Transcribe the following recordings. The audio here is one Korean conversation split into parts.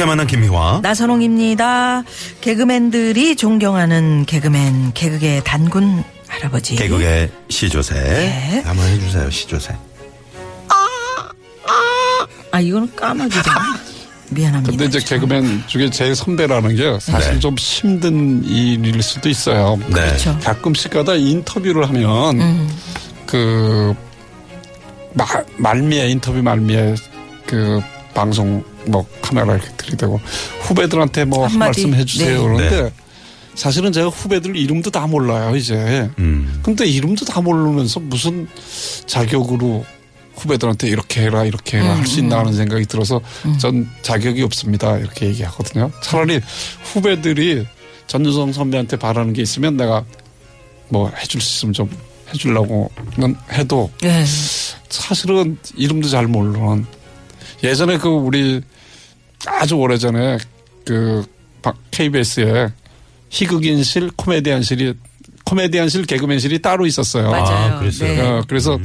유쾌 만난 김미화. 나선홍입니다. 개그맨들이 존경하는 개그맨, 개그계 단군 할아버지. 개그의 시조새. 네. 한번 해주세요, 시조새. 아, 이거는 까마귀잖아. 미안합니다. 근데 이제 개그맨 중에 제일 선배라는 게 사실 네. 좀 힘든 일일 수도 있어요. 네. 그렇죠. 가끔씩 가다 인터뷰를 하면 음. 그 마, 말미에 인터뷰 말미에 그 방송 뭐 카메라 이렇게 들이대고 후배들한테 뭐 한. 말씀 해주세요 네. 그러는데 네. 사실은 제가 후배들 이름도 다 몰라요 이제. 음. 근데 이름도 다 모르면서 무슨 자격으로 후배들한테 이렇게 해라 이렇게 해라 할수 있나 하는 생각이 들어서 전 자격이 없습니다 이렇게 얘기하거든요. 차라리 후배들이 전유성 선배한테 바라는 게 있으면 내가 뭐 해줄 수 있으면 좀 해주려고는 해도 예. 사실은 이름도 잘 모르는 예전에 그 우리 아주 오래전에 그 KBS에 희극인실 코미디언실이 코미디언실 개그맨실이 따로 있었어요. 맞아요. 아, 그랬어요? 네. 어, 그래서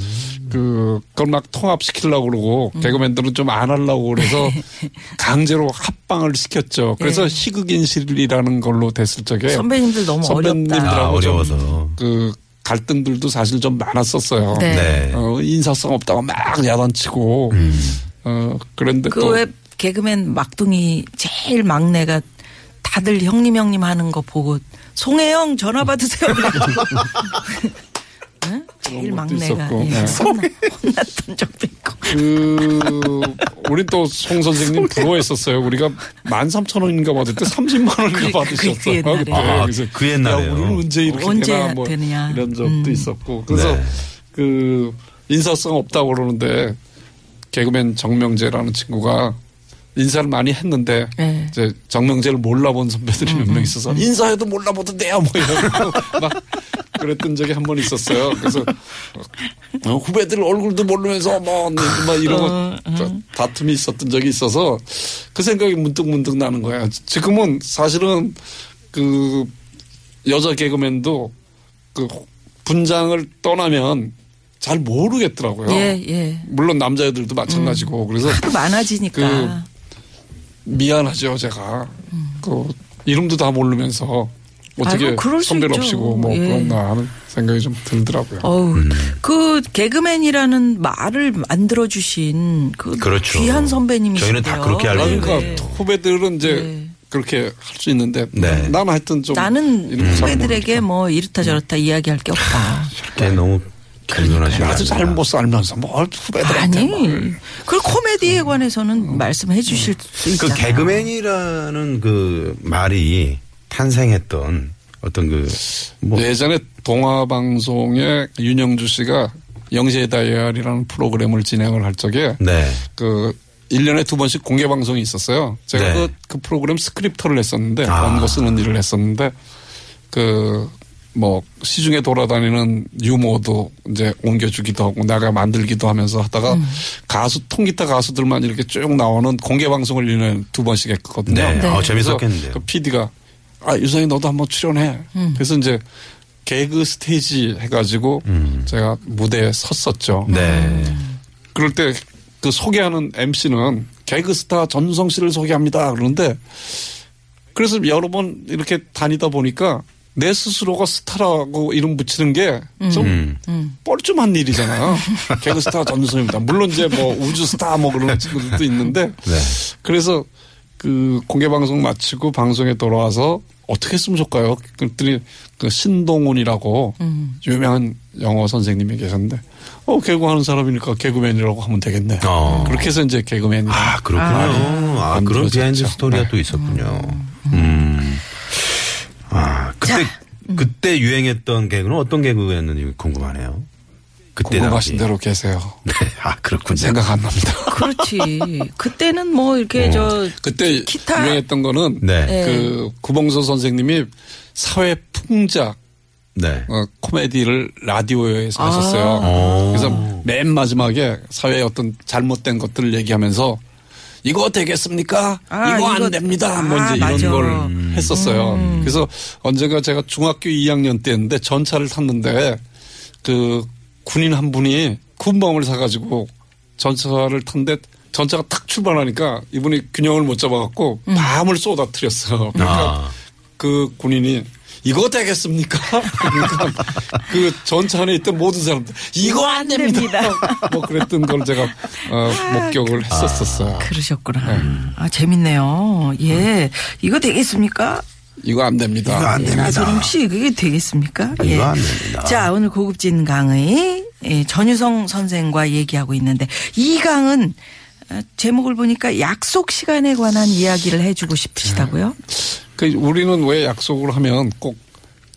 그 그걸 막 통합시키려고 그러고 음. 개그맨들은 좀 안 하려고 그래서 강제로 합방을 시켰죠. 그래서 네. 희극인실이라는 걸로 됐을 적에 선배님들 너무 선배님들하고 어렵다. 아, 좀 어려워서. 그 갈등들도 사실 좀 많았었어요. 네. 네. 어, 인사성 없다고 막 야단치고 음. 어 그런데 그또왜 개그맨 막둥이 제일 막내가 다들 형님 형님 하는 거 보고 송혜영 전화 받으세요. 응? 제일 막내가. 예, 네. 혼나, 혼났던 적도 있고. 그 우리 또 송 선생님 부러워했었어요. 우리가 만 삼천 원인가 받을 때 30만 원인가 그- 그- 그 받으셨어요. 옛날에. 아, 그래서 그 옛날에요. 야, 우리는 언제 이렇게 언제 되나 뭐 되느냐. 이런 적도 음. 있었고. 그래서 네. 그 인사성 없다고 그러는데 개그맨 정명재라는 친구가 인사를 많이 했는데 네. 이제 정명재를 몰라본 선배들이 몇명 있어서 인사해도 몰라보던데요 뭐 이러고 막 그랬던 적이 한 번 있었어요. 그래서 어, 후배들 얼굴도 모르면서 뭐 막 이러고 저- 다툼이 있었던 적이 있어서 그 생각이 문득 문득 나는 거야. 지금은 사실은 그 여자 개그맨도 그 분장을 떠나면 잘 모르겠더라고요. 예, 예. 물론 남자애들도 마찬가지고 그래서 하도 많아지니까. 그 미안하죠 제가 그 이름도 다 모르면서 어떻게 아이고, 그럴 수 선배를. 없이고 뭐 예. 그런가 하는 생각이 좀 들더라고요. 어우, 음. 그 개그맨이라는 말을 만들어 주신 그 그렇죠. 귀한 선배님이시죠. 저희는 다 그렇게 알고 그러니까 네. 후배들은 이제 네. 그렇게 할 수 있는데 네. 나는 하여튼 좀 나는 후배들에게 모르니까. 뭐 이렇다 저렇다 이야기할 게 없다. 그게 너무 겸손하시고. 나도 잘못 살면서 뭘 후배들한테 아니, 뭘. 그걸 코미디에 관해서는 말씀해 주실 수가 있잖아요. 개그맨이라는 그 말이 탄생했던 어떤 그, 뭐, 예전에 동아 방송에 윤형주 씨가 영시의 다이얼이라는 프로그램을 진행을 할 적에 네. 그 1년에 두 번씩 공개 방송이 있었어요. 제가 네. 그, 그 프로그램 스크립터를 했었는데 아. 원고 쓰는 일을 했었는데 그 뭐 시중에 돌아다니는 유머도 이제 옮겨주기도 하고 내가 만들기도 하면서 하다가 음. 가수 통기타 가수들만 이렇게 쭉 나오는 공개 방송을 1년에 두 번씩 했거든요. 네. 네. 어, 그래서 재밌었겠는데요. 그 PD가 아 유성이 너도 한번 출연해. 음. 그래서 이제 개그 스테이지 해가지고 제가 무대에 섰었죠. 음. 네. 그럴 때 그 소개하는 MC는 개그스타 전성 씨를 소개합니다. 그러는데 그래서 여러 번 이렇게 다니다 보니까 내 스스로가 스타라고 이름 붙이는 게좀 음. 뻘쭘한 일이잖아요. 개그스타 전성입니다. 물론 이제 뭐 우주스타 뭐 그런 친구들도 있는데 네. 그래서 그 공개 방송 마치고 방송에 돌아와서 어떻게 했으면 좋을까요? 그랬더니 그 신동훈이라고 음. 유명한 영어 선생님이 계셨는데 어 개그하는 사람이니까 개그맨이라고 하면 되겠네. 어. 그렇게 해서 이제 개그맨이 아, 그렇군요. 아, 그런 만들어졌죠. behind story가 네. 또 있었군요. 음. 아, 그때, 그때 유행했던 개그는 어떤 개그였는지 궁금하네요. 그때 궁금하신. 대로 계세요. 네. 아, 그렇군요. 생각 안 납니다. 그렇지. 그때는 뭐 이렇게 저 그때 기타- 유명했던 거는 네. 네. 그 구봉서 선생님이 사회 풍자 네. 어, 코미디를 라디오에서 아. 하셨어요. 오. 그래서 맨 마지막에 사회의 어떤 잘못된 것들을 얘기하면서 이거 되겠습니까? 아, 이거 안 이거- 됩니다. 뭐 아, 이제 이런 맞아. 걸 했었어요. 그래서 언제가 제가 중학교 2학년 때였는데 전차를 탔는데 그 군인 한 분이 군밤을 사가지고 전차를 탔는데 전차가 탁 출발하니까 이분이 균형을 못 잡아갖고 밤을 쏟아뜨렸어. 그러니까 아. 그 군인이 이거 되겠습니까? 그러니까 그 전차 안에 있던 모든 사람들 이거 안 됩니다. 뭐 그랬던 걸 제가 어, 목격을 했었었어요. 그러셨구나. 아 재밌네요. 예, 이거 되겠습니까? 이거 안 됩니다. 이거 안 됩니다. 나선홍 씨 그게 되겠습니까? 예. 이거 안 됩니다. 자 오늘 고급진 강의 예, 전유성 선생과 얘기하고 있는데 이 강은 어, 제목을 보니까 약속 시간에 관한 이야기를 해주고 싶으시다고요? 그 우리는 왜 약속을 하면 꼭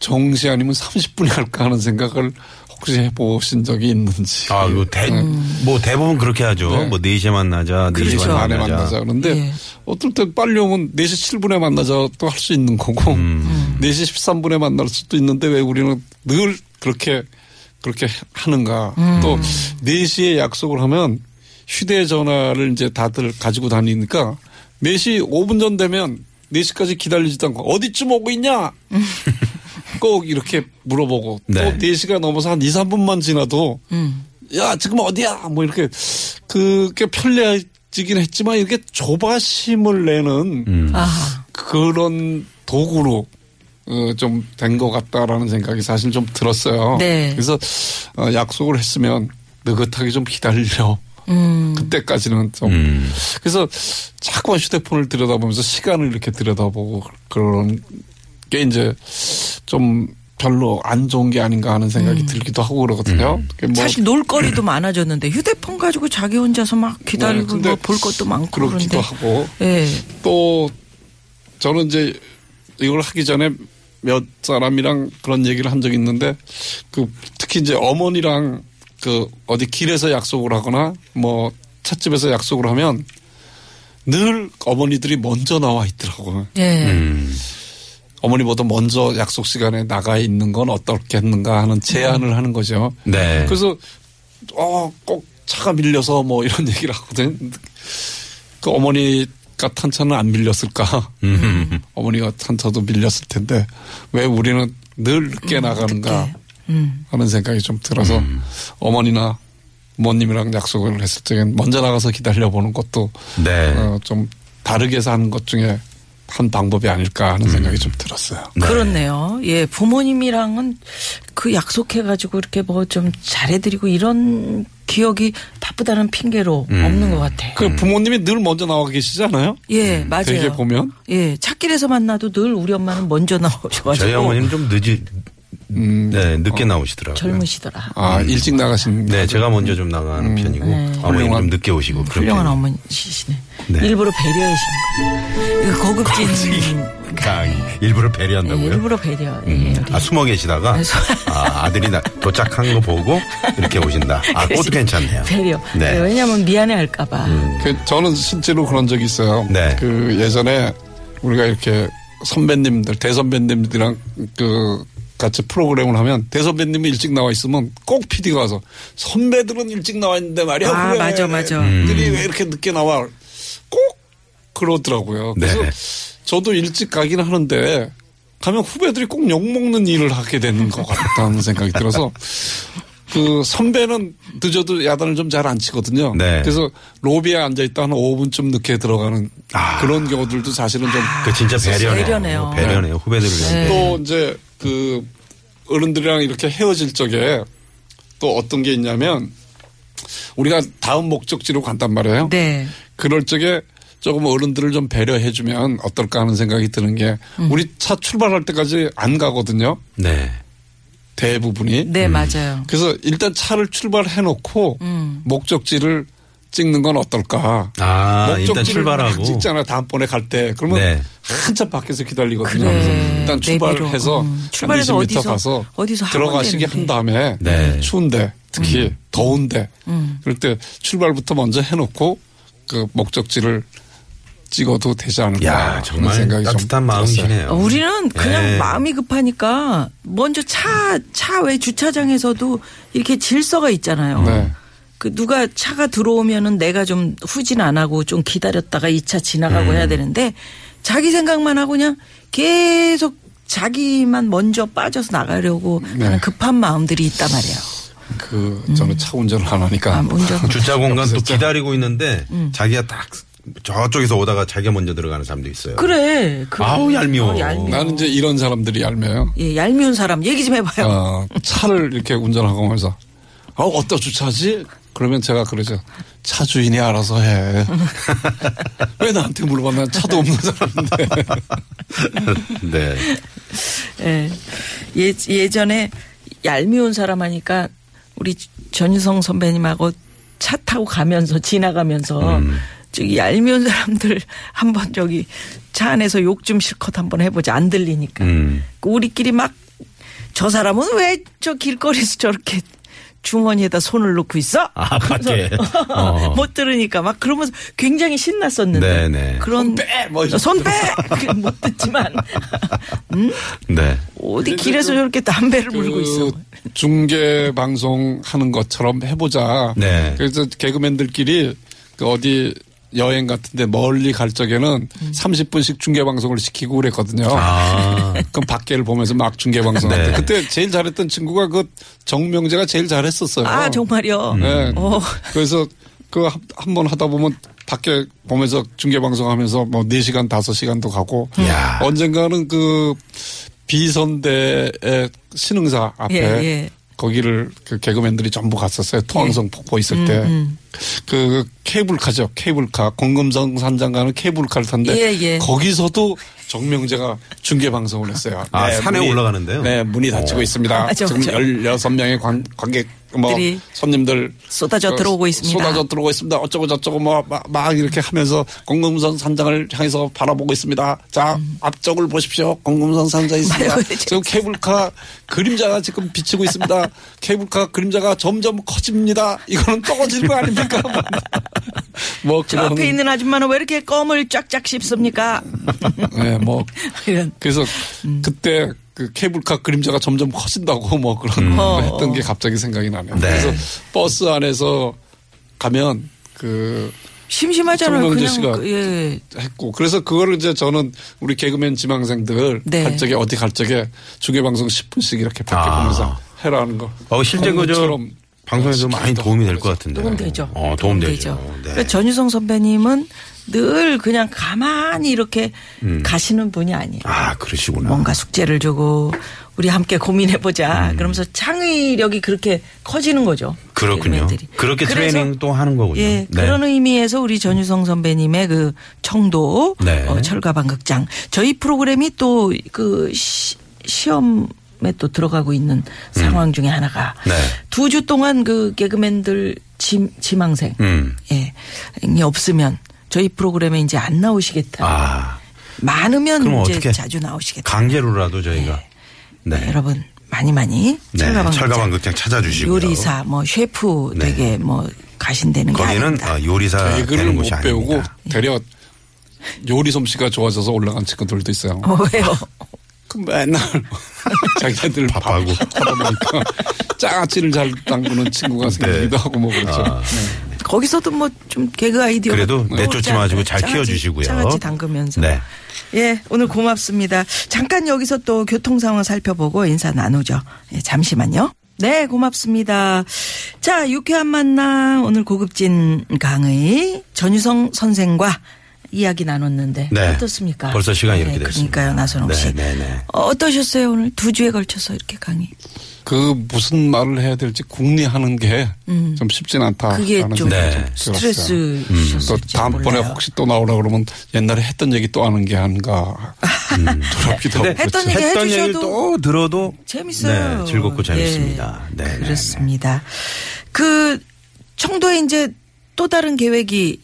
정시 아니면 30분에 할까 하는 생각을 혹시 해보신 적이 있는지. 아, 이거 대, 뭐 대부분 그렇게 하죠. 네. 뭐 4시에 만나자, 4시 그렇죠. 만나자. 만나자. 그런데 예. 어떨 때 빨리 오면 4시 7분에 만나자 또 할 수 있는 거고 음. 4시 13분에 만날 수도 있는데 왜 우리는 늘 그렇게 그렇게 하는가. 음. 또 4시에 약속을 하면 휴대전화를 이제 다들 가지고 다니니까 4시 5분 전 되면 4시까지 기다리지도 않고 어디쯤 오고 있냐? 꼭 이렇게 물어보고 네. 또 4시가 넘어서 한 2, 3분만 지나도 음. 야 지금 어디야 뭐 이렇게 그게 편리해지긴 했지만 이렇게 조바심을 내는 음. 그런 도구로 어, 좀된 것 같다라는 생각이 사실 좀 들었어요. 네. 그래서 어, 약속을 했으면 느긋하게 좀 기다려. 음. 그때까지는 좀 음. 그래서 자꾸만 휴대폰을 들여다보면서 시간을 이렇게 들여다보고 그런 게 이제 좀 별로 안 좋은 게 아닌가 하는 생각이 들기도 하고 그러거든요. 그게 뭐 음. 사실 놀거리도 많아졌는데 휴대폰 가지고 자기 혼자서 막 기다리고 네, 근데 뭐볼 것도 많고 그렇기도 그런데. 하고 예. 또 저는 이제 이걸 하기 전에 몇 사람이랑 그런 얘기를 한 적이 있는데 그 특히 이제 어머니랑 그 어디 길에서 약속을 하거나 뭐 찻집에서 약속을 하면 늘 어머니들이 먼저 나와 있더라고요. 예. 음. 어머니보다 먼저 약속 시간에 나가 있는 건 어떻겠는가 하는 제안을 하는 거죠. 네. 그래서 어 꼭 차가 밀려서 뭐 이런 얘기를 하거든. 그 어머니가 탄 차는 안 밀렸을까? 음. 어머니가 탄 차도 밀렸을 텐데 왜 우리는 늘 늦게 나가는가 늦게. 음. 하는 생각이 좀 들어서 어머니나 부모님이랑 약속을 했을 적엔 먼저 나가서 기다려 보는 것도 네. 어, 좀 다르게 사는 것 중에 한 방법이 아닐까 하는 생각이 좀 들었어요. 그렇네요. 예, 부모님이랑은 그 약속해가지고 이렇게 뭐 좀 잘해드리고 이런 기억이 바쁘다는 핑계로 음. 없는 것 같아. 그 부모님이 늘 먼저 나와 계시잖아요. 예, 맞아요. 되게 보면 예, 찾길에서 만나도 늘 우리 엄마는 먼저 나오셔가지고 저희 어머니는 좀 늦이, 네, 늦게 나오시더라고요. 젊으시더라. 아 일찍 나가신 네, 제가 먼저 좀 나가는 편이고, 어머니는 좀 늦게 오시고, 그렇게. 훌륭한 어머니시네. 네. 일부러 배려하시는 거예요. 고급진 강의. 일부러 예, 배려한다고요? 일부러 배려. 예, 음. 아, 숨어 계시다가, 네, 숨- 아, 아들이 나, 도착한 거 보고, 이렇게 오신다. 아, 그것도 괜찮네요. 배려. 네. 예, 왜냐하면 미안해 할까봐. 그 저는 실제로 그런 적이 있어요. 네. 그 예전에 우리가 이렇게 선배님들 대선배님들이랑 그 같이 프로그램을 하면 대선배님이 일찍 나와 있으면 꼭 PD가 와서 선배들은 일찍 나와 있는데 말이야. 아, 왜 맞아, 맞아. 들이 왜 이렇게 늦게 나와? 꼭 그러더라고요. 그래서 네. 저도 일찍 가긴 하는데 가면 후배들이 꼭 욕먹는 일을 하게 되는 것 같다는 생각이 들어서 그 선배는 늦어도 야단을 좀 잘 안 치거든요. 네. 그래서 로비에 앉아 있다 한 5분쯤 늦게 들어가는 아. 그런 경우들도 사실은 좀 그 진짜 배려네요. 배려네요. 배려네요. 후배들을 위한 네. 또 이제 그 어른들이랑 이렇게 헤어질 적에 또 어떤 게 있냐면 우리가 다음 목적지로 간단 말이에요. 네. 그럴 적에 조금 어른들을 좀 배려해주면 어떨까 하는 생각이 드는 게 음. 우리 차 출발할 때까지 안 가거든요. 네. 대부분이. 네, 맞아요. 그래서 일단 차를 출발해 놓고 음. 목적지를 찍는 건 어떨까? 아, 일단 출발하고. 찍잖아 다음번에 갈 때 그러면 네. 한참 밖에서 기다리거든요. 그래. 그래서 일단 내비로. 출발해서 음. 한 출발해서 20m 어디서- 가서 어디서 들어가시게 한. 다음에 네. 추운데 특히 음. 더운데 그럴 때 출발부터 먼저 해놓고 그 목적지를 찍어도 되지 않을까 야, 정말 생각이 좀 따뜻한 들었어요. 마음이시네요. 어, 우리는 그냥 네. 마음이 급하니까 먼저 차, 차 외 주차장에서도 이렇게 질서가 있잖아요. 네. 그 누가 차가 들어오면은 내가 좀 후진 안 하고 좀 기다렸다가 이 차 지나가고 음. 해야 되는데 자기 생각만 하고 그냥 계속 자기만 먼저 빠져서 나가려고 네. 하는 급한 마음들이 있단 말이에요. 그 저는 차 운전을 안 하니까 아, 운전. 주차 공간 또. 기다리고 있는데 음. 자기가 딱 저쪽에서 오다가 자기가 먼저 들어가는 사람도 있어요. 그래. 그, 아우, 얄미워. 얄미워. 나는 이제 이런 사람들이 얄매요. 예, 얄미운 사람 얘기 좀 해봐요. 어, 차를 이렇게 운전하고 하면서 어, 어디다 주차하지? 그러면 제가 그러죠. 차 주인이 알아서 해. 왜 나한테 물어봐? 난 차도 없는 사람인데. 네. 예. 예, 예전에 얄미운 사람 하니까 우리 전유성 선배님하고 차 타고 가면서 지나가면서 음. 저기 얄미운 사람들 한번 저기 차 안에서 욕 좀 실컷 한번 해보자. 안 들리니까. 음. 그 우리끼리 막 저 사람은 왜 저 길거리에서 저렇게 주머니에다 손을 넣고 있어? 아, 밖에. 어. 못 들으니까 막 그러면서 굉장히 신났었는데. 네네. 그런 손 빼! 뭐 손 빼! 그못 듣지만 네. 어디 길에서 저렇게 담배를 물고 있어. 그 중계 방송 하는 것처럼 해보자. 네. 그래서 개그맨들끼리 그 어디 여행 같은데 멀리 갈 적에는 30분씩 중계 방송을 시키고 그랬거든요. 아. 그럼 밖에를 보면서 막 중계 방송할 때 네. 그때 제일 잘했던 친구가 그 정명재가 제일 잘했었어요. 아 정말요. 네. 어. 그래서 그 한 번 하다 보면 밖에 보면서 중계 방송하면서 뭐 4시간 5시간도 가고 야. 언젠가는 그 비선대의 신흥사 앞에 예, 예. 거기를 그 개그맨들이 전부 갔었어요. 토항성 폭포 있을 음, 때. 그 케이블카죠. 케이블카. 공금성 산장 가는 케이블카를 탔는데 예, 예. 거기서도 정명재가 중계 방송을 했어요. 아, 산에 올라가는데요? 네, 문이 닫히고 있습니다. 맞아, 지금 맞아. 16명의 관, 관객 뭐 손님들 쏟아져 들어오고 있습니다. 쏟아져 들어오고 있습니다. 어쩌고 저쩌고 뭐막 이렇게 하면서 공금선 산장을 향해서 바라보고 있습니다. 자 앞쪽을 보십시오. 공금선 산장 있습니다. 지금 케이블카 그림자가 지금 비치고 있습니다. 케이블카 그림자가 점점 커집니다. 이거는 떨어지는 거 아닙니까? 뭐 저 그런 앞에 있는 아줌마는 왜 이렇게 껌을 쫙쫙 씹습니까? 네, 뭐 이런. 그래서 음. 그때 그 케이블카 그림자가 점점 커진다고 뭐 그런 거 어. 했던 게 갑자기 생각이 나네요. 네. 그래서 버스 안에서 가면 그 심심하잖아요. 그냥 씨가 그, 예. 했고 그래서 그거를 이제 저는 우리 개그맨 지망생들 네. 갈 적에 어디 갈 적에 중계 방송 10분씩 이렇게 밖에 아. 보면서 해라는 거. 어, 실제 그저 방송에서 많이 시키기도 도움이 될 하고 것 같은데. 도움 되죠. 어, 도움 되죠. 네. 그러니까 전유성 선배님은 늘 그냥 가만히 이렇게 음. 가시는 분이 아니에요. 아, 그러시구나. 뭔가 숙제를 주고 우리 함께 고민해보자. 그러면서 창의력이 그렇게 커지는 거죠. 음. 그렇군요. 개그맨들이. 그렇게 그래서 트레이닝 또 하는 거군요. 예, 네. 그런 의미에서 우리 전유성 선배님의 그 청도 네. 어, 철가방극장 저희 프로그램이 또그 시험에 또 들어가고 있는 상황 중에 하나가 네. 두주 동안 그 개그맨들 지, 지망생 음. 예, 이 없으면 저희 프로그램에 이제 안 나오시겠다. 아, 많으면 그럼 이제 어떻게 자주 나오시겠다. 강제로라도 저희가. 네. 여러분 많이 많이 네, 철가방 철가방 극장 찾아주시고요. 요리사 뭐 셰프 네. 되게 뭐 가신다는 게 거기는 아닙니다. 아, 요리사 되는 못 곳이 배우고 아닙니다. 되려 요리 솜씨가 좋아져서 올라간 친구들도 있어요. 어, 왜요? 그 맨날 자기네들 밥하고. 하다 보니까 짜치를 잘 담그는 친구가 생기기도 하고 뭐 그렇죠. 아. 네. 거기서도 뭐 좀 개그 아이디어 그래도 내쫓지 마시고 잘 키워주시고요. 장아찌 담그면서. 네. 예, 오늘 고맙습니다. 잠깐 여기서 또 교통 상황 살펴보고 인사 나누죠. 예, 잠시만요. 네, 고맙습니다. 자, 유쾌한 만남 오늘 고급진 강의 전유성 선생과 이야기 나눴는데 네. 어떻습니까? 벌써 시간이 이렇게 네, 됐습니다. 그러니까요, 나선홍 씨. 네, 네, 네. 어, 어떠셨어요 오늘 두 주에 걸쳐서 이렇게 강의? 그 무슨 말을 해야 될지 궁리하는 게좀 쉽진 않다. 음. 그게 좀 네. 스트레스셨을지 또 다음번에. 혹시 또 나오라 그러면 옛날에 했던 얘기 또 하는 게 아닌가 두렵기도 하고 근데 했던 그렇죠. 얘기 했던 해주셔도 또 들어도 재밌어요. 네, 즐겁고 재밌습니다. 예, 네, 네, 그렇습니다. 그 청도에 이제 또 다른 계획이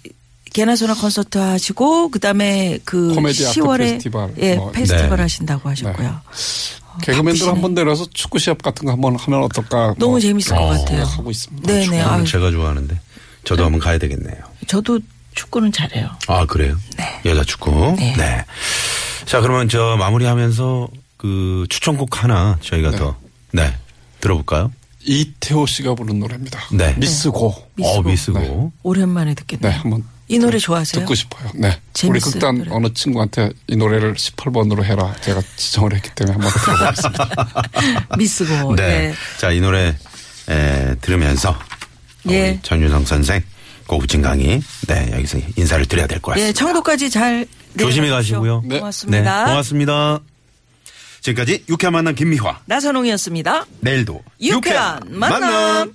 개나소나 콘서트 하시고 그다음에 그 코미디 아트 10월에 페스티벌 예, 뭐. 페스티벌 네. 하신다고 하셨고요. 개그맨들 바쁘시네. 한번 내려서 축구 시합 같은 거 한번 하면 어떨까? 너무 뭐 재밌을 것 어, 같아요. 하고 있습니다. 네네. 축구는 아유, 제가 좋아하는데 저도 한번 가야 되겠네요. 저도 축구는 잘해요. 아 그래요? 네. 여자 축구. 네. 네. 자 그러면 저 마무리하면서 그 추천곡 하나 저희가 네. 더 네. 들어볼까요? 이태호 씨가 부른 노래입니다. 네. 미스고. 어 미스고. 미스고. 오랜만에 듣겠네요. 네, 한번 이 노래 좋아하세요? 듣고 싶어요. 네. 우리 재밌어요, 극단 노래. 어느 친구한테 이 노래를 18번으로 해라. 제가 지정을 했기 때문에 한번 들어보겠습니다. 미스고. 네. 네. 자 이 노래 에, 들으면서 예. 우리 전유성 선생 고급진 강의 네 여기서 인사를 드려야 될 것 같습니다. 예, 청도까지 잘 조심히. 가시고요. 네. 고맙습니다. 네, 고맙습니다. 지금까지 유쾌한 만남 김미화. 나선홍이었습니다. 내일도 유쾌한 만남.